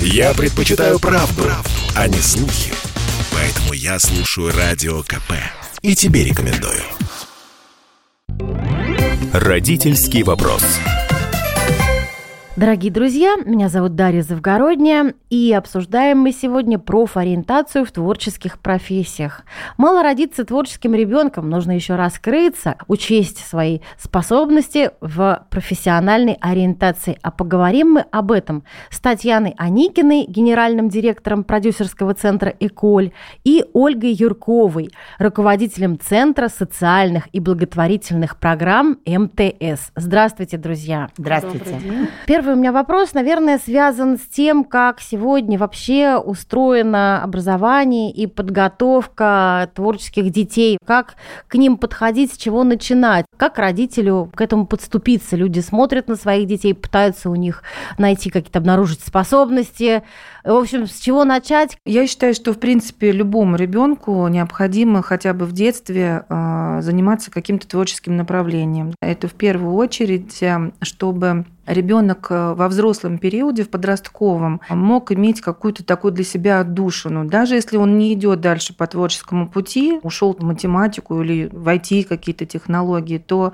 Я предпочитаю правду, правду, а не слухи. Поэтому я слушаю Радио КП. И тебе рекомендую. Родительский вопрос. Дорогие друзья, меня зовут Дарья Завгородняя, и обсуждаем мы сегодня профориентацию в творческих профессиях. Мало родиться творческим ребенком, нужно еще раскрыться, учесть свои способности в профессиональной ориентации. А поговорим мы об этом с Татьяной Аникиной, генеральным директором продюсерского центра «Эколь», и Ольгой Юрковой, руководителем Центра социальных и благотворительных программ МТС. Здравствуйте, друзья. Здравствуйте. Первый у меня вопрос, наверное, связан с тем, как сегодня вообще устроено образование и подготовка творческих детей, как к ним подходить, с чего начинать, как родителю к этому подступиться. Люди смотрят на своих детей, пытаются у них найти какие-то, обнаружить способности. В общем, с чего начать? Я считаю, что, в принципе, любому ребенку необходимо хотя бы в детстве э, заниматься каким-то творческим направлением. Это в первую очередь, э, чтобы ребенок э, во взрослом периоде, в подростковом, мог иметь какую-то такую для себя отдушину. Даже если он не идет дальше по творческому пути, ушел в математику или в IT какие-то технологии, то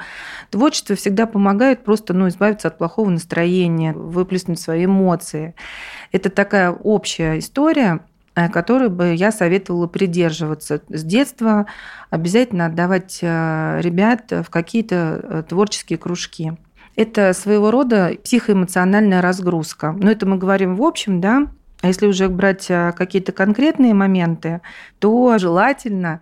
творчество всегда помогает просто ну, избавиться от плохого настроения, выплеснуть свои эмоции. Это такая общая история, э, которой бы я советовала придерживаться. С детства обязательно отдавать э, ребят в какие-то творческие кружки это своего рода психоэмоциональная разгрузка. Но это мы говорим в общем, да, а если уже брать а, какие-то конкретные моменты, то желательно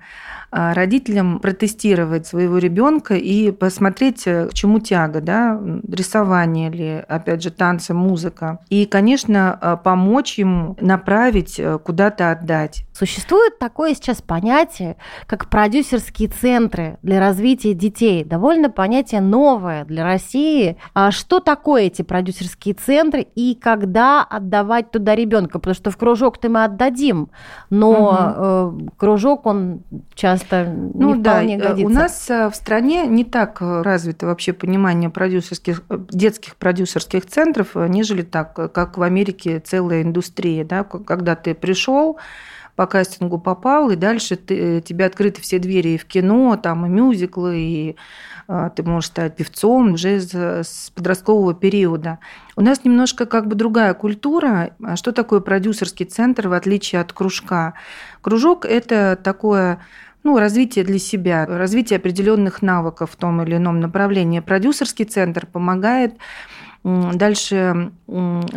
а, родителям протестировать своего ребенка и посмотреть, э, к чему тяга, да, рисование или, опять же, танцы, музыка. И, конечно, а, помочь ему направить, э, куда-то отдать. Существует такое сейчас понятие, как продюсерские центры для развития детей. Довольно понятие новое для России. А что такое эти продюсерские центры и когда отдавать туда ребенка? Потому что в кружок-то мы отдадим, но угу. кружок, он часто ну, не да, вполне э, годится. У нас э, в стране не так развито вообще понимание продюсерских, детских продюсерских центров, нежели так, как в Америке целая индустрия. Да? Когда ты пришел, по кастингу попал, и дальше ты, тебе открыты все двери и в кино, там и мюзиклы, и ты можешь стать певцом уже с подросткового периода. У нас немножко как бы другая культура. А что такое продюсерский центр в отличие от кружка? Кружок – это такое ну, развитие для себя, развитие определенных навыков в том или ином направлении. Продюсерский центр помогает дальше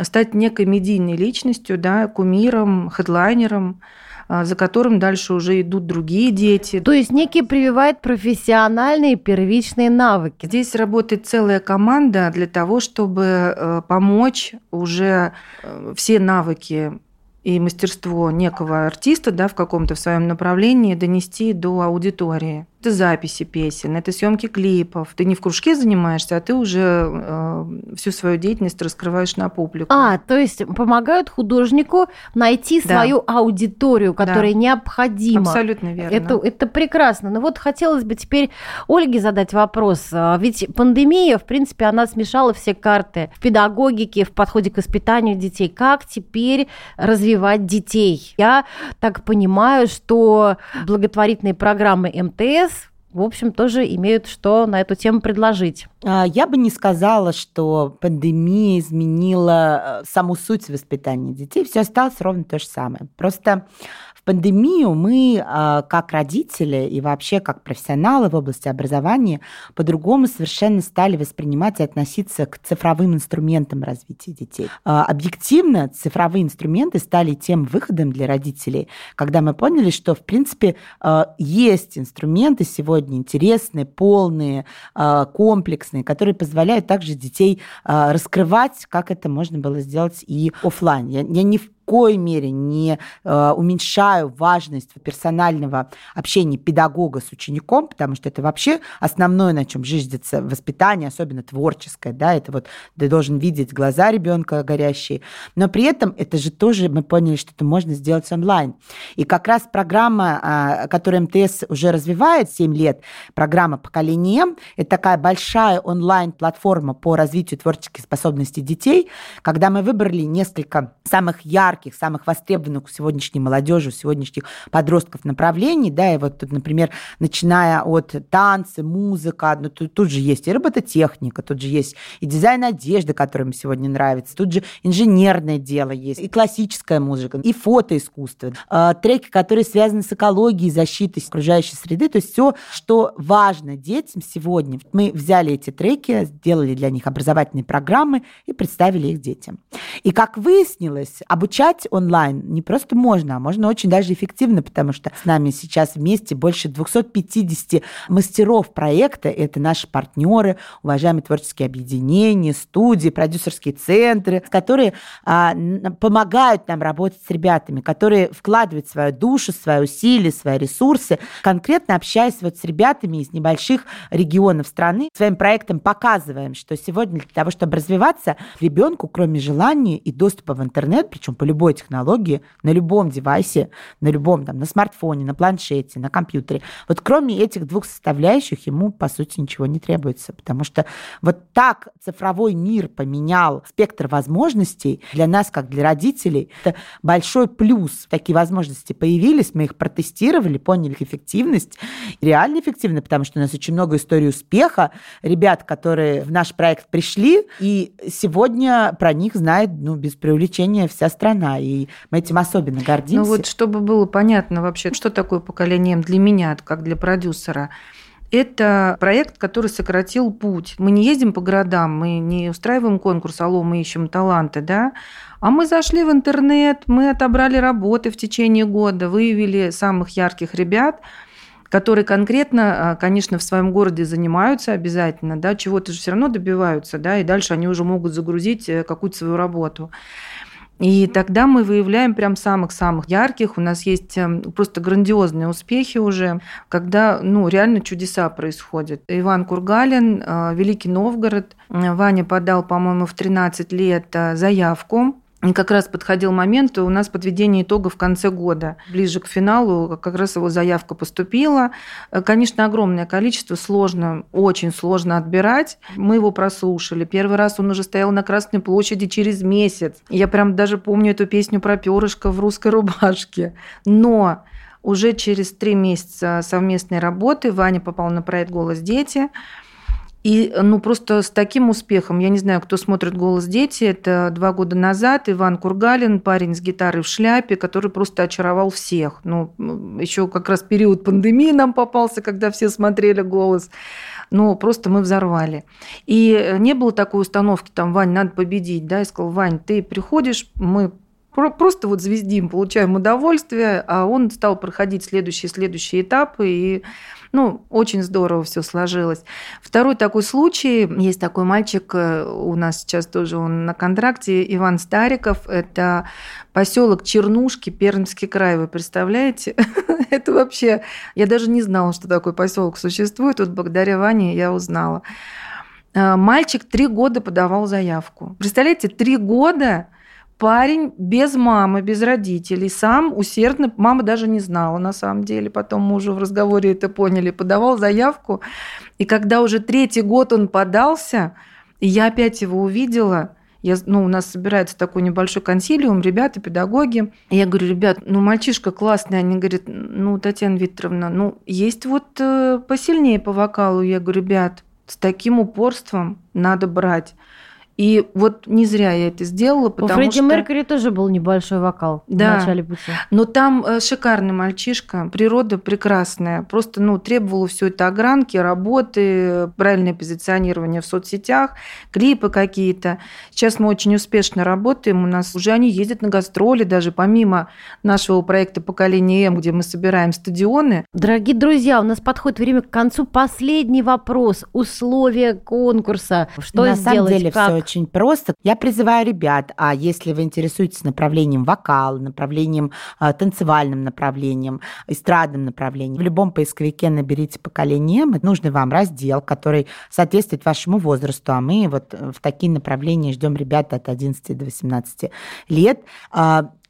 стать некой медийной личностью, да, кумиром, хедлайнером, а, за которым дальше уже идут другие дети. То есть некий прививает профессиональные первичные навыки. Здесь работает целая команда для того, чтобы э, помочь уже э, все навыки и мастерство некого артиста да, в каком-то в своем направлении донести до аудитории это записи песен, это съемки клипов. Ты не в кружке занимаешься, а ты уже э, всю свою деятельность раскрываешь на публику. А, то есть помогают художнику найти да. свою аудиторию, которая да. необходима. Абсолютно верно. Это, это прекрасно. Но вот хотелось бы теперь Ольге задать вопрос. А, ведь пандемия, в принципе, она смешала все карты в педагогике, в подходе к воспитанию детей. Как теперь развивать детей? Я так понимаю, что благотворительные программы МТС в общем, тоже имеют что на эту тему предложить. А, я бы не сказала, что пандемия изменила э, саму суть воспитания детей. Все осталось ровно то же самое. Просто пандемию мы, а, как родители и вообще как профессионалы в области образования, по-другому совершенно стали воспринимать и относиться к цифровым инструментам развития детей. А, объективно, цифровые инструменты стали тем выходом для родителей, когда мы поняли, что, в принципе, а, есть инструменты сегодня интересные, полные, комплексные, которые позволяют также детей раскрывать, как это можно было сделать и офлайн. Я, не коей мере не э, уменьшаю важность персонального общения педагога с учеником, потому что это вообще основное, на чем жизнится воспитание, особенно творческое, да, это вот ты должен видеть глаза ребенка горящие, но при этом это же тоже мы поняли, что это можно сделать онлайн. И как раз программа, а, которую МТС уже развивает 7 лет, программа «Поколение М», это такая большая онлайн-платформа по развитию творческих способностей детей, когда мы выбрали несколько самых ярких, самых востребованных у сегодняшней молодежи, у сегодняшних подростков направлений, да, и вот тут, например, начиная от танцы, музыка, ну, тут, тут же есть и робототехника, тут же есть и дизайн одежды, который мне сегодня нравится, тут же инженерное дело есть, и классическая музыка, и фотоискусство, э, треки, которые связаны с экологией, защитой окружающей среды, то есть все, что важно детям сегодня. Мы взяли эти треки, сделали для них образовательные программы и представили их детям. И как выяснилось, обучать онлайн не просто можно, а можно очень даже эффективно, потому что с нами сейчас вместе больше 250 мастеров проекта. Это наши партнеры, уважаемые творческие объединения, студии, продюсерские центры, которые а, помогают нам работать с ребятами, которые вкладывают свою душу, свои усилия, свои ресурсы, конкретно общаясь вот с ребятами из небольших регионов страны. Своим проектом показываем, что сегодня для того, чтобы развиваться, ребенку, кроме желания и доступа в интернет, причем по любой технологии, на любом девайсе, на любом, там, на смартфоне, на планшете, на компьютере, вот кроме этих двух составляющих ему, по сути, ничего не требуется, потому что вот так цифровой мир поменял спектр возможностей для нас, как для родителей, это большой плюс. Такие возможности появились, мы их протестировали, поняли их эффективность, реально эффективно, потому что у нас очень много историй успеха, ребят, которые в наш проект пришли, и сегодня про них знает, ну, без преувеличения вся страна, и мы этим особенно гордимся. Ну вот, чтобы было понятно вообще, что такое поколение для меня, как для продюсера, это проект, который сократил путь. Мы не ездим по городам, мы не устраиваем конкурс «Алло, мы ищем таланты», да? А мы зашли в интернет, мы отобрали работы в течение года, выявили самых ярких ребят, которые конкретно, а, конечно, в своем городе занимаются обязательно, да, чего-то же все равно добиваются, да, и дальше они уже могут загрузить э, какую-то свою работу. И тогда мы выявляем прям самых-самых ярких. У нас есть эм, просто грандиозные успехи уже, когда ну, реально чудеса происходят. Иван Кургалин, э, Великий Новгород. Ваня подал, по-моему, в 13 лет э, заявку как раз подходил момент, у нас подведение итогов в конце года. Ближе к финалу как раз его заявка поступила. Конечно, огромное количество, сложно, очень сложно отбирать. Мы его прослушали. Первый раз он уже стоял на Красной площади через месяц. Я прям даже помню эту песню про перышко в русской рубашке. Но уже через три месяца совместной работы Ваня попал на проект «Голос дети». И ну просто с таким успехом, я не знаю, кто смотрит «Голос дети», это два года назад Иван Кургалин, парень с гитарой в шляпе, который просто очаровал всех. Ну, еще как раз период пандемии нам попался, когда все смотрели «Голос». Ну, просто мы взорвали. И не было такой установки, там, Вань, надо победить, да, я сказал, Вань, ты приходишь, мы просто вот звездим, получаем удовольствие, а он стал проходить следующие следующие этапы, и ну, очень здорово все сложилось. Второй такой случай, есть такой мальчик, э, у нас сейчас тоже он на контракте, Иван Стариков, это поселок Чернушки, Пермский край, вы представляете? это вообще, я даже не знала, что такой поселок существует, вот благодаря Ване я узнала. Э, мальчик три года подавал заявку. Представляете, три года парень без мамы, без родителей, сам усердно, мама даже не знала на самом деле, потом мы уже в разговоре это поняли, подавал заявку, и когда уже третий год он подался, и я опять его увидела, я, ну, у нас собирается такой небольшой консилиум, ребята, педагоги. И я говорю, ребят, ну, мальчишка классный. Они говорят, ну, Татьяна Викторовна, ну, есть вот э, посильнее по вокалу. Я говорю, ребят, с таким упорством надо брать. И вот не зря я это сделала, потому У Фредди что... Меркьюри тоже был небольшой вокал да. в начале пути. Но там э, шикарный мальчишка, природа прекрасная. Просто ну, требовала все это огранки, работы, правильное позиционирование в соцсетях, клипы какие-то. Сейчас мы очень успешно работаем. У нас уже они ездят на гастроли, даже помимо нашего проекта «Поколение М», где мы собираем стадионы. Дорогие друзья, у нас подходит время к концу. Последний вопрос. Условия конкурса. Что на сделать? самом деле как? Очень просто. Я призываю ребят, а если вы интересуетесь направлением вокал, направлением а, танцевальным направлением, эстрадным направлением, в любом поисковике наберите поколение М, нужный вам раздел, который соответствует вашему возрасту, а мы вот в такие направления ждем ребят от 11 до 18 лет.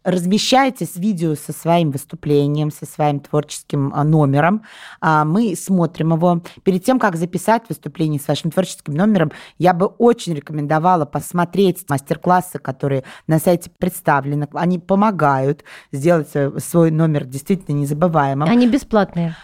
Размещайте с видео со своим выступлением, со своим творческим а, номером. А, мы смотрим его. Перед тем, как записать выступление с вашим творческим номером, я бы очень рекомендовала посмотреть мастер-классы, которые на сайте представлены. Они помогают сделать свой номер действительно незабываемым. Они бесплатные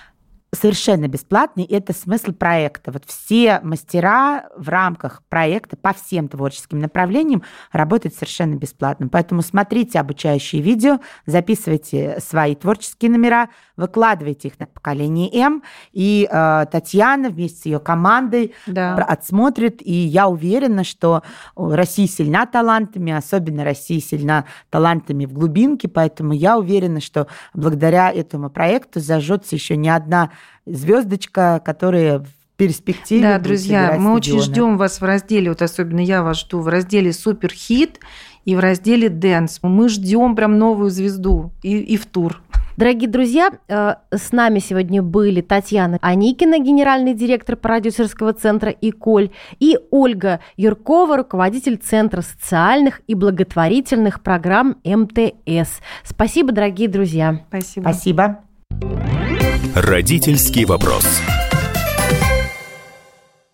совершенно бесплатный. Это смысл проекта. Вот все мастера в рамках проекта по всем творческим направлениям работают совершенно бесплатно. Поэтому смотрите обучающие видео, записывайте свои творческие номера, выкладывайте их на поколение М, и э, Татьяна вместе с ее командой да. отсмотрит. И я уверена, что Россия сильна талантами, особенно Россия сильна талантами в глубинке, поэтому я уверена, что благодаря этому проекту зажжется еще не одна звездочка, которая в перспективе. Да, друзья, мы очень ждем вас в разделе, вот особенно я вас жду в разделе Суперхит и в разделе Дэнс. Мы ждем прям новую звезду и, и в тур. Дорогие друзья, э, с нами сегодня были Татьяна Аникина, генеральный директор продюсерского центра «Иколь», и Ольга Юркова, руководитель Центра социальных и благотворительных программ МТС. Спасибо, дорогие друзья. Спасибо. Спасибо. Родительский вопрос.